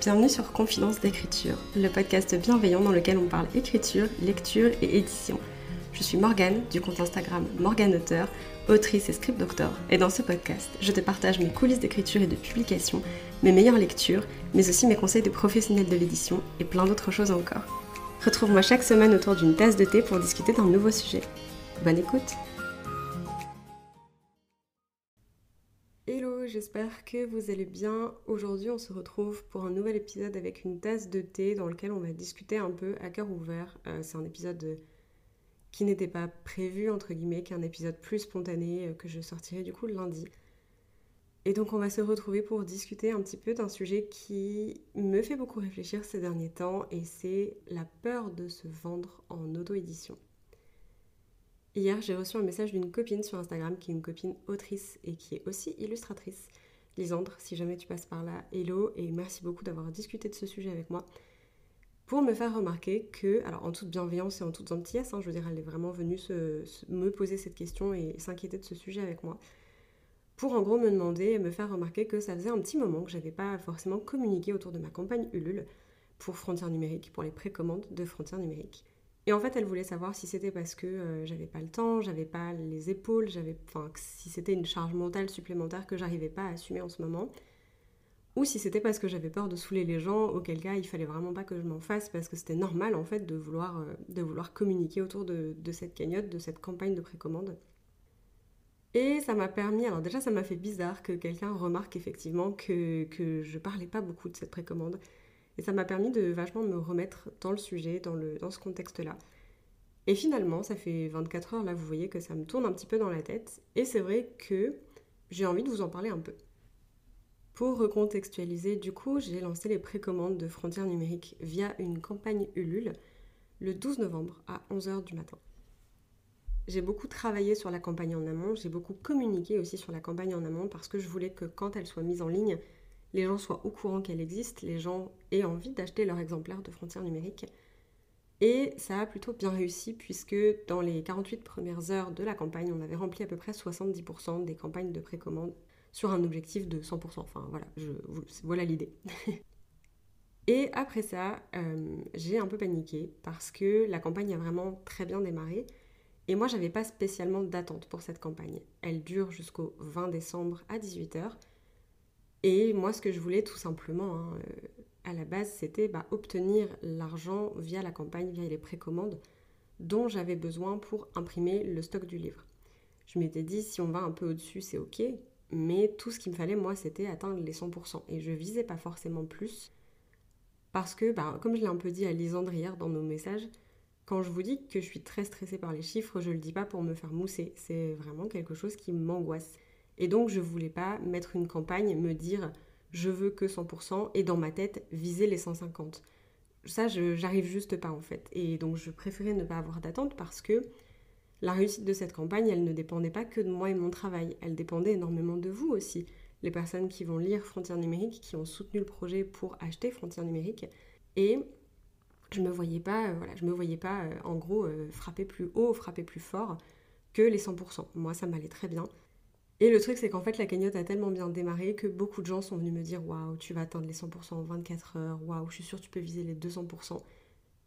Bienvenue sur Confidence d'écriture, le podcast bienveillant dans lequel on parle écriture, lecture et édition. Je suis Morgane du compte Instagram Morgane Auteur, autrice et script doctor, et dans ce podcast, je te partage mes coulisses d'écriture et de publication, mes meilleures lectures, mais aussi mes conseils de professionnels de l'édition et plein d'autres choses encore. Retrouve-moi chaque semaine autour d'une tasse de thé pour discuter d'un nouveau sujet. Bonne écoute j'espère que vous allez bien. Aujourd'hui, on se retrouve pour un nouvel épisode avec une tasse de thé dans lequel on va discuter un peu à cœur ouvert. Euh, c'est un épisode qui n'était pas prévu, entre guillemets, qu'un épisode plus spontané euh, que je sortirai du coup lundi. Et donc on va se retrouver pour discuter un petit peu d'un sujet qui me fait beaucoup réfléchir ces derniers temps et c'est la peur de se vendre en auto-édition. Hier, j'ai reçu un message d'une copine sur Instagram qui est une copine autrice et qui est aussi illustratrice. Lisandre, si jamais tu passes par là, hello et merci beaucoup d'avoir discuté de ce sujet avec moi pour me faire remarquer que, alors en toute bienveillance et en toute gentillesse, hein, je veux dire, elle est vraiment venue me poser cette question et s'inquiéter de ce sujet avec moi, pour en gros me demander et me faire remarquer que ça faisait un petit moment que j'avais pas forcément communiqué autour de ma campagne Ulule pour Frontières Numériques, pour les précommandes de Frontières Numériques. Et en fait, elle voulait savoir si c'était parce que euh, j'avais pas le temps, j'avais pas les épaules, j'avais, enfin, si c'était une charge mentale supplémentaire que j'arrivais pas à assumer en ce moment, ou si c'était parce que j'avais peur de saouler les gens, auquel cas il fallait vraiment pas que je m'en fasse parce que c'était normal en fait de vouloir, euh, communiquer autour de, cette cagnotte, de cette campagne de précommande. Et ça m'a permis, alors déjà ça m'a fait bizarre que quelqu'un remarque effectivement que, que je parlais pas beaucoup de cette précommande. Et ça m'a permis de vachement me remettre dans le sujet, dans, dans ce contexte-là. Et finalement, ça fait 24 heures là, vous voyez que ça me tourne un petit peu dans la tête. Et c'est vrai que j'ai envie de vous en parler un peu. Pour recontextualiser, du coup, j'ai lancé les précommandes de Frontières numériques via une campagne Ulule le 12 novembre à 11h du matin. J'ai beaucoup travaillé sur la campagne en amont, j'ai beaucoup communiqué aussi sur la campagne en amont parce que je voulais que quand elle soit mise en ligne, les gens soient au courant qu'elle existe, les gens aient envie d'acheter leur exemplaire de Frontières numériques. Et ça a plutôt bien réussi puisque dans les 48 premières heures de la campagne, on avait rempli à peu près 70% des campagnes de précommande sur un objectif de 100%. Enfin voilà, voilà l'idée. Et après ça, euh, j'ai un peu paniqué parce que la campagne a vraiment très bien démarré. Et moi, j'avais pas spécialement d'attente pour cette campagne. Elle dure jusqu'au 20 décembre à 18h. Et moi, ce que je voulais tout simplement, hein, euh, à la base, c'était bah, obtenir l'argent via la campagne, via les précommandes dont j'avais besoin pour imprimer le stock du livre. Je m'étais dit, si on va un peu au-dessus, c'est ok, mais tout ce qu'il me fallait, moi, c'était atteindre les 100%. Et je visais pas forcément plus. Parce que, bah, comme je l'ai un peu dit à Lisandre hier dans nos messages, quand je vous dis que je suis très stressée par les chiffres, je le dis pas pour me faire mousser. C'est vraiment quelque chose qui m'angoisse. Et donc, je voulais pas mettre une campagne, me dire je veux que 100% et dans ma tête viser les 150. Ça, j'arrive juste pas en fait. Et donc, je préférais ne pas avoir d'attente parce que la réussite de cette campagne, elle ne dépendait pas que de moi et mon travail, elle dépendait énormément de vous aussi, les personnes qui vont lire Frontières numériques, qui ont soutenu le projet pour acheter Frontières numériques. Et je me voyais pas, euh, voilà, je me voyais pas euh, en gros euh, frapper plus haut, frapper plus fort que les 100%. Moi, ça m'allait très bien. Et le truc, c'est qu'en fait, la cagnotte a tellement bien démarré que beaucoup de gens sont venus me dire Waouh, tu vas atteindre les 100% en 24 heures, waouh, je suis sûre que tu peux viser les 200%.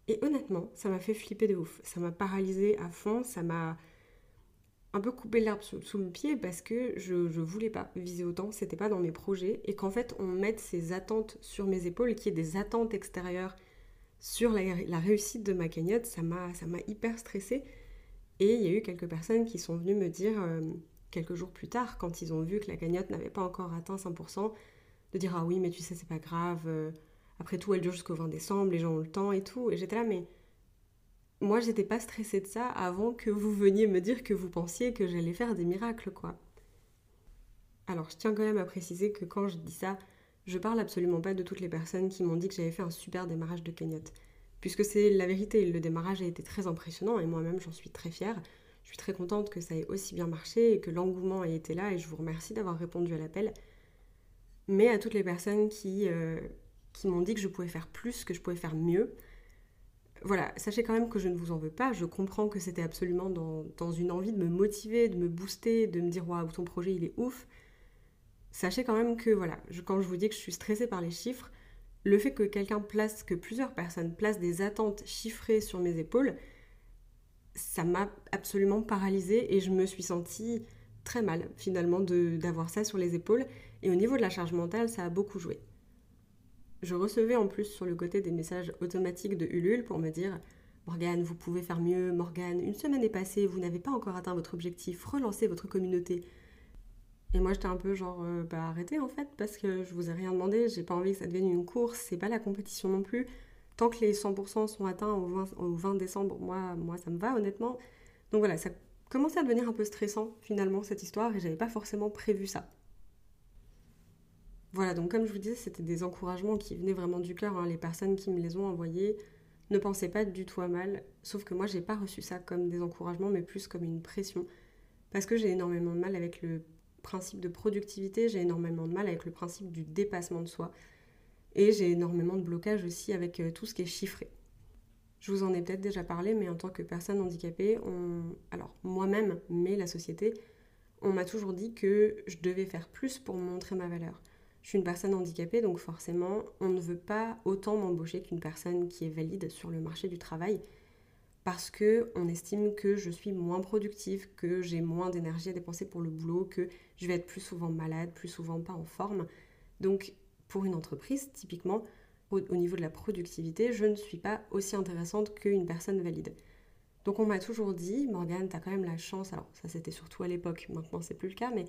Et honnêtement, ça m'a fait flipper de ouf. Ça m'a paralysé à fond, ça m'a un peu coupé l'herbe sous, le pied parce que je, ne voulais pas viser autant, c'était pas dans mes projets. Et qu'en fait, on mette ces attentes sur mes épaules y ait des attentes extérieures sur la, réussite de ma cagnotte, ça m'a hyper stressée. Et il y a eu quelques personnes qui sont venues me dire, euh, quelques jours plus tard, quand ils ont vu que la cagnotte n'avait pas encore atteint 100%, de dire Ah oui, mais tu sais, c'est pas grave. Euh, après tout, elle dure jusqu'au 20 décembre, les gens ont le temps et tout. Et j'étais là, mais moi, j'étais pas stressée de ça avant que vous veniez me dire que vous pensiez que j'allais faire des miracles, quoi. Alors, je tiens quand même à préciser que quand je dis ça, je parle absolument pas de toutes les personnes qui m'ont dit que j'avais fait un super démarrage de cagnotte. Puisque c'est la vérité, le démarrage a été très impressionnant et moi-même j'en suis très fière. Suis très contente que ça ait aussi bien marché et que l'engouement ait été là et je vous remercie d'avoir répondu à l'appel. Mais à toutes les personnes qui, euh, qui m'ont dit que je pouvais faire plus, que je pouvais faire mieux. Voilà, sachez quand même que je ne vous en veux pas. Je comprends que c'était absolument dans, une envie de me motiver, de me booster, de me dire waouh, ton projet il est ouf. Sachez quand même que voilà, quand je vous dis que je suis stressée par les chiffres, le fait que quelqu'un place, que plusieurs personnes placent des attentes chiffrées sur mes épaules, ça m'a absolument paralysée et je me suis sentie très mal finalement d'avoir ça sur les épaules. Et au niveau de la charge mentale, ça a beaucoup joué. Je recevais en plus sur le côté des messages automatiques de Ulule pour me dire Morgane, vous pouvez faire mieux, Morgane, une semaine est passée, vous n'avez pas encore atteint votre objectif, relancez votre communauté. Et moi j'étais un peu genre euh, bah arrêtez en fait parce que je vous ai rien demandé, j'ai pas envie que ça devienne une course, c'est pas la compétition non plus. Tant que les 100% sont atteints au 20, au 20 décembre, moi, moi ça me va honnêtement. Donc voilà, ça commençait à devenir un peu stressant finalement cette histoire et j'avais pas forcément prévu ça. Voilà, donc comme je vous disais, c'était des encouragements qui venaient vraiment du cœur. Hein. Les personnes qui me les ont envoyés ne pensaient pas du tout à mal. Sauf que moi, j'ai pas reçu ça comme des encouragements, mais plus comme une pression. Parce que j'ai énormément de mal avec le principe de productivité, j'ai énormément de mal avec le principe du dépassement de soi. Et j'ai énormément de blocage aussi avec euh, tout ce qui est chiffré. Je vous en ai peut-être déjà parlé, mais en tant que personne handicapée, alors moi-même, mais la société, on m'a toujours dit que je devais faire plus pour montrer ma valeur. Je suis une personne handicapée, donc forcément, on ne veut pas autant m'embaucher qu'une personne qui est valide sur le marché du travail parce que on estime que je suis moins productive, que j'ai moins d'énergie à dépenser pour le boulot, que je vais être plus souvent malade, plus souvent pas en forme. Donc pour une entreprise, typiquement, au, niveau de la productivité, je ne suis pas aussi intéressante qu'une personne valide. Donc on m'a toujours dit, Morgane, tu as quand même la chance, alors ça c'était surtout à l'époque, maintenant c'est plus le cas, mais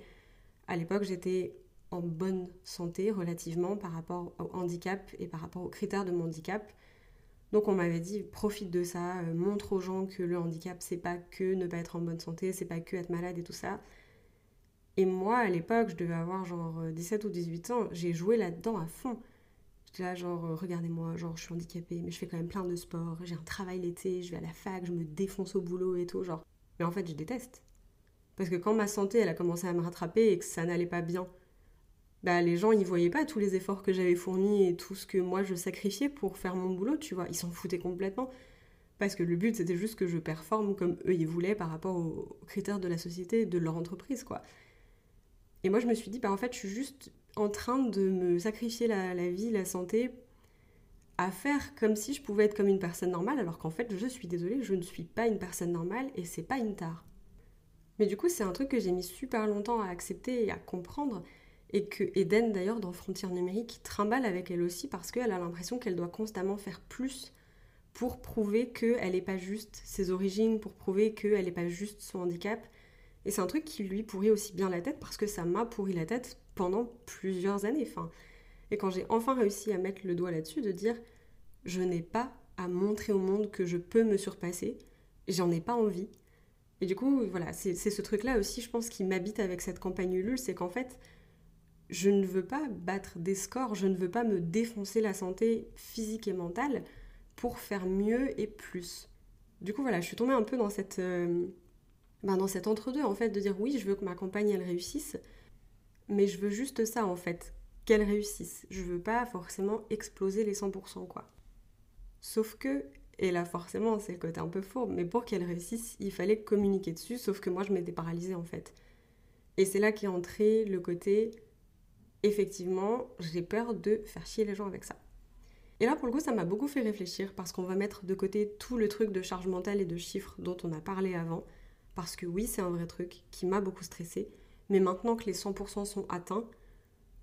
à l'époque j'étais en bonne santé relativement par rapport au handicap et par rapport aux critères de mon handicap. Donc on m'avait dit profite de ça, euh, montre aux gens que le handicap c'est pas que ne pas être en bonne santé, c'est pas que être malade et tout ça. Et moi à l'époque, je devais avoir genre 17 euh, ou 18 ans, j'ai joué là-dedans à fond. J'étais là genre euh, regardez-moi, genre je suis handicapée mais je fais quand même plein de sport, j'ai un travail l'été, je vais à la fac, je me défonce au boulot et tout genre. Mais en fait, je déteste. Parce que quand ma santé elle a commencé à me rattraper et que ça n'allait pas bien, bah, les gens, ils voyaient pas tous les efforts que j'avais fournis et tout ce que moi je sacrifiais pour faire mon boulot, tu vois. Ils s'en foutaient complètement. Parce que le but, c'était juste que je performe comme eux, ils voulaient par rapport aux critères de la société, de leur entreprise, quoi. Et moi, je me suis dit, bah, en fait, je suis juste en train de me sacrifier la, vie, la santé, à faire comme si je pouvais être comme une personne normale, alors qu'en fait, je suis désolée, je ne suis pas une personne normale et c'est pas une tare. Mais du coup, c'est un truc que j'ai mis super longtemps à accepter et à comprendre et que Eden d'ailleurs dans Frontières numériques trimballe avec elle aussi parce qu'elle a l'impression qu'elle doit constamment faire plus pour prouver qu'elle n'est pas juste ses origines, pour prouver qu'elle n'est pas juste son handicap. Et c'est un truc qui lui pourrit aussi bien la tête parce que ça m'a pourri la tête pendant plusieurs années. Et quand j'ai enfin réussi à mettre le doigt là-dessus, de dire je n'ai pas à montrer au monde que je peux me surpasser, j'en ai pas envie. Et du coup, voilà, c'est ce truc-là aussi, je pense, qui m'habite avec cette campagne Ulule, c'est qu'en fait, je ne veux pas battre des scores, je ne veux pas me défoncer la santé physique et mentale pour faire mieux et plus. Du coup, voilà, je suis tombée un peu dans cette, euh, ben, dans cet entre-deux, en fait, de dire oui, je veux que ma campagne, elle réussisse, mais je veux juste ça, en fait, qu'elle réussisse. Je veux pas forcément exploser les 100%, quoi. Sauf que, et là, forcément, c'est le côté un peu faux, mais pour qu'elle réussisse, il fallait communiquer dessus, sauf que moi, je m'étais paralysée, en fait. Et c'est là qu'est entré le côté effectivement, j'ai peur de faire chier les gens avec ça. Et là, pour le coup, ça m'a beaucoup fait réfléchir parce qu'on va mettre de côté tout le truc de charge mentale et de chiffres dont on a parlé avant. Parce que oui, c'est un vrai truc qui m'a beaucoup stressé. Mais maintenant que les 100% sont atteints,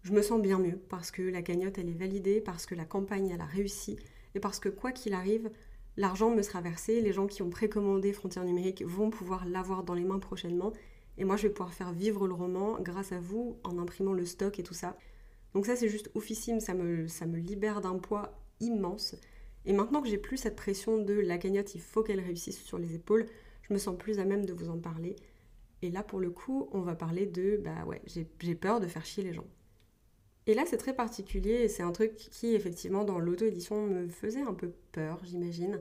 je me sens bien mieux parce que la cagnotte, elle est validée, parce que la campagne, elle a réussi et parce que quoi qu'il arrive, l'argent me sera versé. Les gens qui ont précommandé Frontières numériques vont pouvoir l'avoir dans les mains prochainement et moi, je vais pouvoir faire vivre le roman grâce à vous en imprimant le stock et tout ça. Donc ça, c'est juste oufissime, ça me, ça me libère d'un poids immense. Et maintenant que j'ai plus cette pression de la cagnotte, il faut qu'elle réussisse sur les épaules, je me sens plus à même de vous en parler. Et là, pour le coup, on va parler de, bah ouais, j'ai peur de faire chier les gens. Et là, c'est très particulier c'est un truc qui, effectivement, dans l'auto-édition, me faisait un peu peur, j'imagine.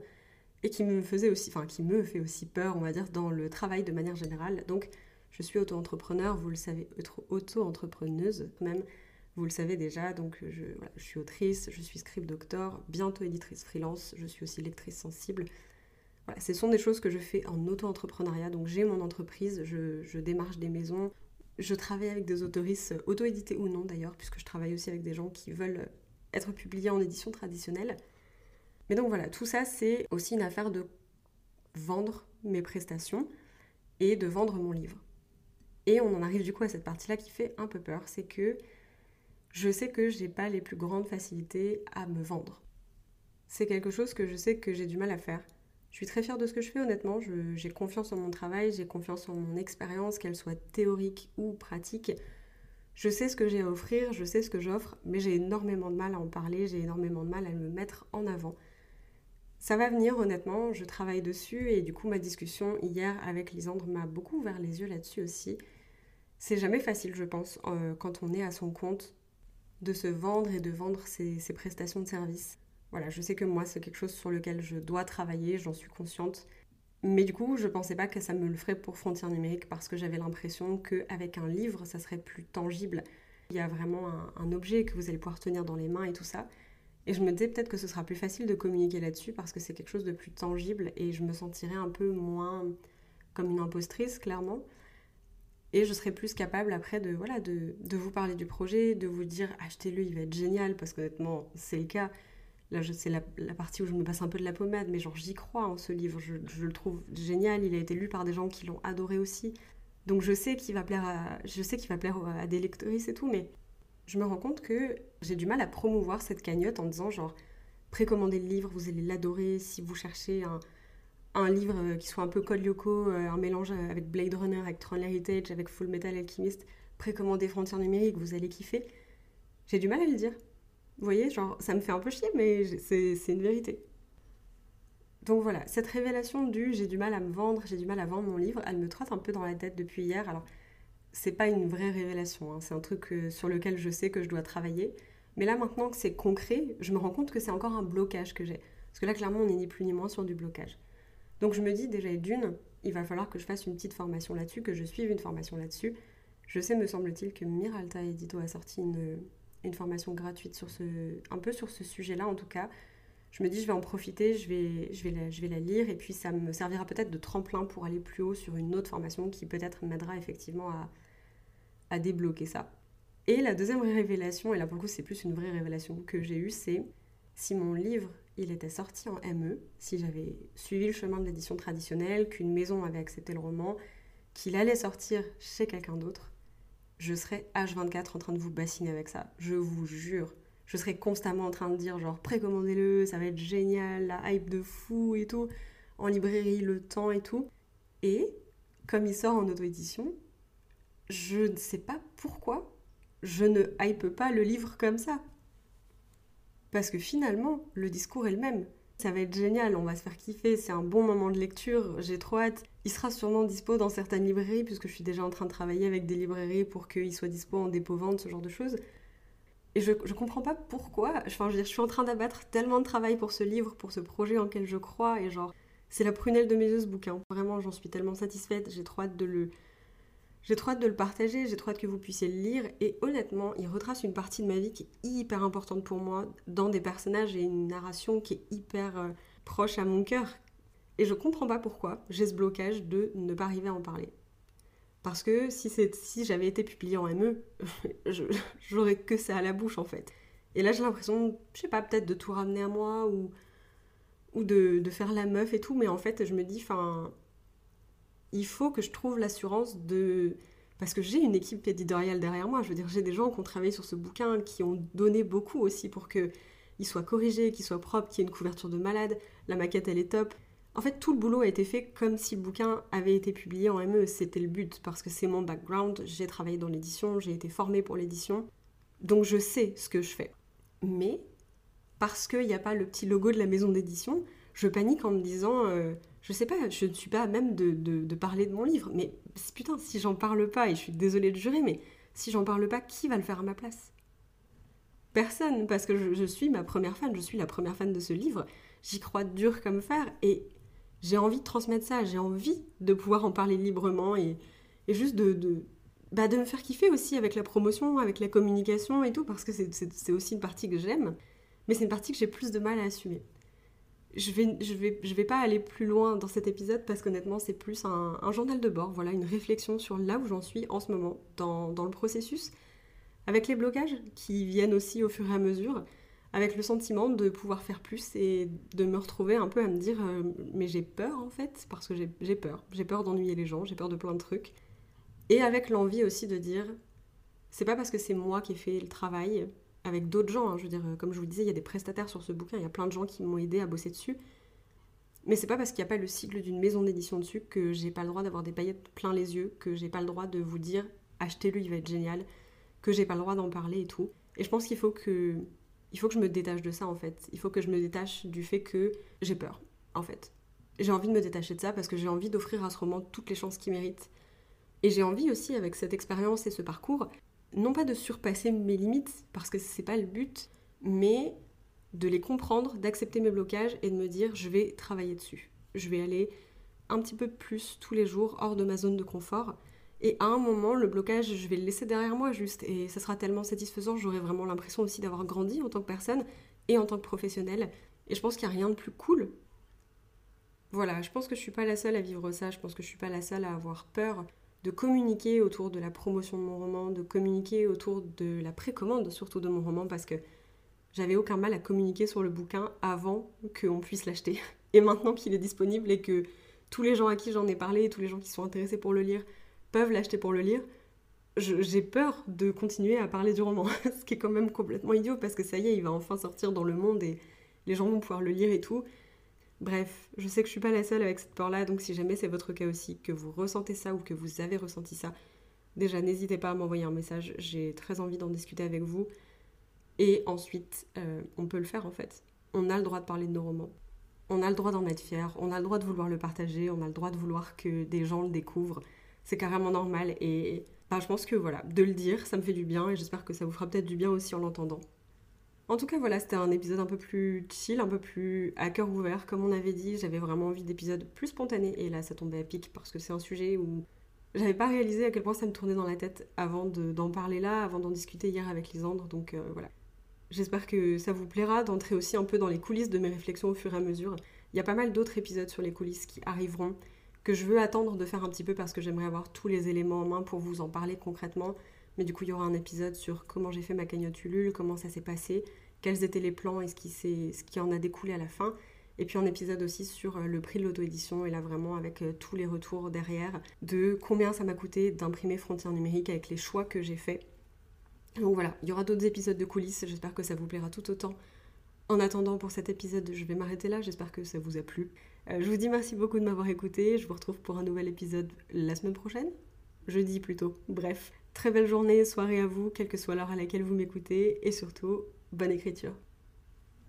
Et qui me faisait aussi, enfin, qui me fait aussi peur, on va dire, dans le travail de manière générale. Donc, je suis auto-entrepreneur, vous le savez, auto-entrepreneuse même, vous le savez déjà, donc je, suis autrice, je suis script doctor, bientôt éditrice freelance, je suis aussi lectrice sensible. Voilà, ce sont des choses que je fais en auto-entrepreneuriat, donc j'ai mon entreprise, je, démarche des maisons, je travaille avec des autoristes auto-édités ou non d'ailleurs, puisque je travaille aussi avec des gens qui veulent être publié en édition traditionnelle. Mais donc voilà, tout ça, c'est aussi une affaire de vendre mes prestations et de vendre mon livre. Et on en arrive du coup à cette partie-là qui fait un peu peur, c'est que je sais que j'ai pas les plus grandes facilités à me vendre. C'est quelque chose que je sais que j'ai du mal à faire. Je suis très fière de ce que je fais honnêtement, j'ai confiance en mon travail, j'ai confiance en mon expérience, qu'elle soit théorique ou pratique. Je sais ce que j'ai à offrir, je sais ce que j'offre, mais j'ai énormément de mal à en parler, j'ai énormément de mal à me mettre en avant. Ça va venir honnêtement, je travaille dessus et du coup ma discussion hier avec Lisandre m'a beaucoup ouvert les yeux là-dessus aussi. C'est jamais facile je pense euh, quand on est à son compte de se vendre et de vendre ses, ses prestations de service. Voilà, je sais que moi c'est quelque chose sur lequel je dois travailler, j'en suis consciente. Mais du coup, je pensais pas que ça me le ferait pour Frontières numériques parce que j'avais l'impression qu'avec un livre, ça serait plus tangible. Il y a vraiment un, un, objet que vous allez pouvoir tenir dans les mains et tout ça. Et je me disais peut-être que ce sera plus facile de communiquer là-dessus parce que c'est quelque chose de plus tangible et je me sentirais un peu moins comme une impostrice, clairement. Et je serais plus capable après de, voilà, de, de vous parler du projet, de vous dire achetez-le, il va être génial parce qu'honnêtement, c'est le cas. Là, c'est la, partie où je me passe un peu de la pommade, mais genre j'y crois en ce livre, je, le trouve génial, il a été lu par des gens qui l'ont adoré aussi. Donc je sais qu'il va plaire à, je sais qu'il va plaire à des lectrices et tout, mais je me rends compte que j'ai du mal à promouvoir cette cagnotte en disant genre précommandez le livre, vous allez l'adorer si vous cherchez un, livre euh, qui soit un peu Code euh, un mélange avec Blade Runner, avec Tron Heritage, avec Full Metal Alchemist, précommandez Frontières numériques, vous allez kiffer. J'ai du mal à le dire. Vous voyez, genre ça me fait un peu chier, mais c'est une vérité. Donc voilà, cette révélation du j'ai du mal à me vendre, j'ai du mal à vendre mon livre, elle me trotte un peu dans la tête depuis hier. Alors c'est pas une vraie révélation, hein. c'est un truc euh, sur lequel je sais que je dois travailler. Mais là, maintenant que c'est concret, je me rends compte que c'est encore un blocage que j'ai. Parce que là, clairement, on n'est ni plus ni moins sur du blocage. Donc je me dis déjà d'une, il va falloir que je fasse une petite formation là-dessus, que je suive une formation là-dessus. Je sais, me semble-t-il, que Miralta Edito a sorti une, une formation gratuite sur ce, un peu sur ce sujet-là en tout cas. Je me dis, je vais en profiter, je vais, je vais, la, je vais la lire et puis ça me servira peut-être de tremplin pour aller plus haut sur une autre formation qui peut-être m'aidera effectivement à, à débloquer ça. Et la deuxième révélation, et là pour le coup c'est plus une vraie révélation que j'ai eue, c'est si mon livre il était sorti en ME, si j'avais suivi le chemin de l'édition traditionnelle, qu'une maison avait accepté le roman, qu'il allait sortir chez quelqu'un d'autre, je serais H24 en train de vous bassiner avec ça. Je vous jure. Je serais constamment en train de dire genre précommandez-le, ça va être génial, la hype de fou et tout, en librairie, le temps et tout. Et comme il sort en auto-édition, je ne sais pas pourquoi je ne hype pas le livre comme ça. Parce que finalement, le discours est le même. Ça va être génial, on va se faire kiffer, c'est un bon moment de lecture, j'ai trop hâte. Il sera sûrement dispo dans certaines librairies, puisque je suis déjà en train de travailler avec des librairies pour qu'il soit dispo en dépôt-vente, ce genre de choses. Et je, je comprends pas pourquoi. Enfin, je, veux dire, je suis en train d'abattre tellement de travail pour ce livre, pour ce projet en lequel je crois, et genre, c'est la prunelle de mes yeux ce bouquin. Vraiment, j'en suis tellement satisfaite, j'ai trop hâte de le, j'ai trop hâte de le partager, j'ai trop hâte que vous puissiez le lire et honnêtement, il retrace une partie de ma vie qui est hyper importante pour moi dans des personnages et une narration qui est hyper euh, proche à mon cœur. Et je comprends pas pourquoi j'ai ce blocage de ne pas arriver à en parler. Parce que si, si j'avais été publiée en ME, j'aurais que ça à la bouche en fait. Et là j'ai l'impression, je sais pas, peut-être de tout ramener à moi ou, ou de, de, faire la meuf et tout, mais en fait je me dis, enfin, il faut que je trouve l'assurance de... Parce que j'ai une équipe éditoriale derrière moi, je veux dire, j'ai des gens qui ont travaillé sur ce bouquin, qui ont donné beaucoup aussi pour qu'il soit corrigé, qu'il soit propre, qu'il y ait une couverture de malade, la maquette elle est top. En fait, tout le boulot a été fait comme si le bouquin avait été publié en ME, c'était le but, parce que c'est mon background, j'ai travaillé dans l'édition, j'ai été formée pour l'édition, donc je sais ce que je fais. Mais, parce qu'il n'y a pas le petit logo de la maison d'édition, je panique en me disant... Euh, je sais pas, je ne suis pas à même de, parler de mon livre. Mais putain, si j'en parle pas, et je suis désolée de jurer, mais si j'en parle pas, qui va le faire à ma place? Personne, parce que je, suis ma première fan, je suis la première fan de ce livre. J'y crois dur comme fer, et j'ai envie de transmettre ça, j'ai envie de pouvoir en parler librement, et, juste bah de me faire kiffer aussi avec la promotion, avec la communication et tout, parce que c'est aussi une partie que j'aime, mais c'est une partie que j'ai plus de mal à assumer je vais, je, vais, je vais pas aller plus loin dans cet épisode parce qu'honnêtement, c'est plus un, journal de bord, voilà, une réflexion sur là où j'en suis en ce moment dans, dans, le processus, avec les blocages qui viennent aussi au fur et à mesure, avec le sentiment de pouvoir faire plus et de me retrouver un peu à me dire euh, mais j'ai peur en fait, parce que j'ai peur. J'ai peur d'ennuyer les gens, j'ai peur de plein de trucs. Et avec l'envie aussi de dire c'est pas parce que c'est moi qui ai fait le travail avec d'autres gens, hein, je veux dire, comme je vous disais, il y a des prestataires sur ce bouquin, il y a plein de gens qui m'ont aidé à bosser dessus. Mais c'est pas parce qu'il n'y a pas le cycle d'une maison d'édition dessus que j'ai pas le droit d'avoir des paillettes plein les yeux, que j'ai pas le droit de vous dire achetez-le, il va être génial, que j'ai pas le droit d'en parler et tout. Et je pense qu'il faut que il faut que je me détache de ça en fait. Il faut que je me détache du fait que j'ai peur en fait. J'ai envie de me détacher de ça parce que j'ai envie d'offrir à ce roman toutes les chances qu'il mérite. Et j'ai envie aussi avec cette expérience et ce parcours, non pas de surpasser mes limites parce que c'est pas le but, mais de les comprendre, d'accepter mes blocages et de me dire je vais travailler dessus. Je vais aller un petit peu plus tous les jours hors de ma zone de confort et à un moment, le blocage, je vais le laisser derrière moi juste. Et ça sera tellement satisfaisant, j'aurai vraiment l'impression aussi d'avoir grandi en tant que personne et en tant que professionnelle. Et je pense qu'il n'y a rien de plus cool. Voilà, je pense que je suis pas la seule à vivre ça, je pense que je suis pas la seule à avoir peur de communiquer autour de la promotion de mon roman, de communiquer autour de la précommande surtout de mon roman parce que j'avais aucun mal à communiquer sur le bouquin avant qu'on puisse l'acheter. Et maintenant qu'il est disponible et que tous les gens à qui j'en ai parlé, tous les gens qui sont intéressés pour le lire, peuvent l'acheter pour le lire, j'ai peur de continuer à parler du roman, ce qui est quand même complètement idiot parce que ça y est, il va enfin sortir dans le monde et les gens vont pouvoir le lire et tout. Bref, je sais que je suis pas la seule avec cette peur-là, donc si jamais c'est votre cas aussi, que vous ressentez ça ou que vous avez ressenti ça, déjà n'hésitez pas à m'envoyer un message, j'ai très envie d'en discuter avec vous. Et ensuite, euh, on peut le faire en fait. On a le droit de parler de nos romans. On a le droit d'en être fier, on a le droit de vouloir le partager, on a le droit de vouloir que des gens le découvrent c'est carrément normal. Et bah, je pense que voilà, de le dire, ça me fait du bien et j'espère que ça vous fera peut-être du bien aussi en l'entendant. En tout cas, voilà, c'était un épisode un peu plus chill, un peu plus à cœur ouvert. Comme on avait dit, j'avais vraiment envie d'épisodes plus spontanés et là, ça tombait à pic parce que c'est un sujet où j'avais pas réalisé à quel point ça me tournait dans la tête avant d'en parler là, avant d'en discuter hier avec Lisandre. Donc euh, voilà. J'espère que ça vous plaira d'entrer aussi un peu dans les coulisses de mes réflexions au fur et à mesure. Il y a pas mal d'autres épisodes sur les coulisses qui arriveront que je veux attendre de faire un petit peu parce que j'aimerais avoir tous les éléments en main pour vous en parler concrètement. Mais du coup, il y aura un épisode sur comment j'ai fait ma cagnotte Ulule, comment ça s'est passé, quels étaient les plans et ce qui, ce qui en a découlé à la fin. Et puis un épisode aussi sur euh, le prix de l'auto-édition, et là vraiment avec euh, tous les retours derrière, de combien ça m'a coûté d'imprimer Frontières numériques avec les choix que j'ai faits. Donc voilà, il y aura d'autres épisodes de coulisses, j'espère que ça vous plaira tout autant. En attendant pour cet épisode, je vais m'arrêter là, j'espère que ça vous a plu. Euh, je vous dis merci beaucoup de m'avoir écouté. Je vous retrouve pour un nouvel épisode la semaine prochaine. Jeudi plutôt. Bref, très belle journée, soirée à vous, quelle que soit l'heure à laquelle vous m'écoutez. Et surtout, bonne écriture.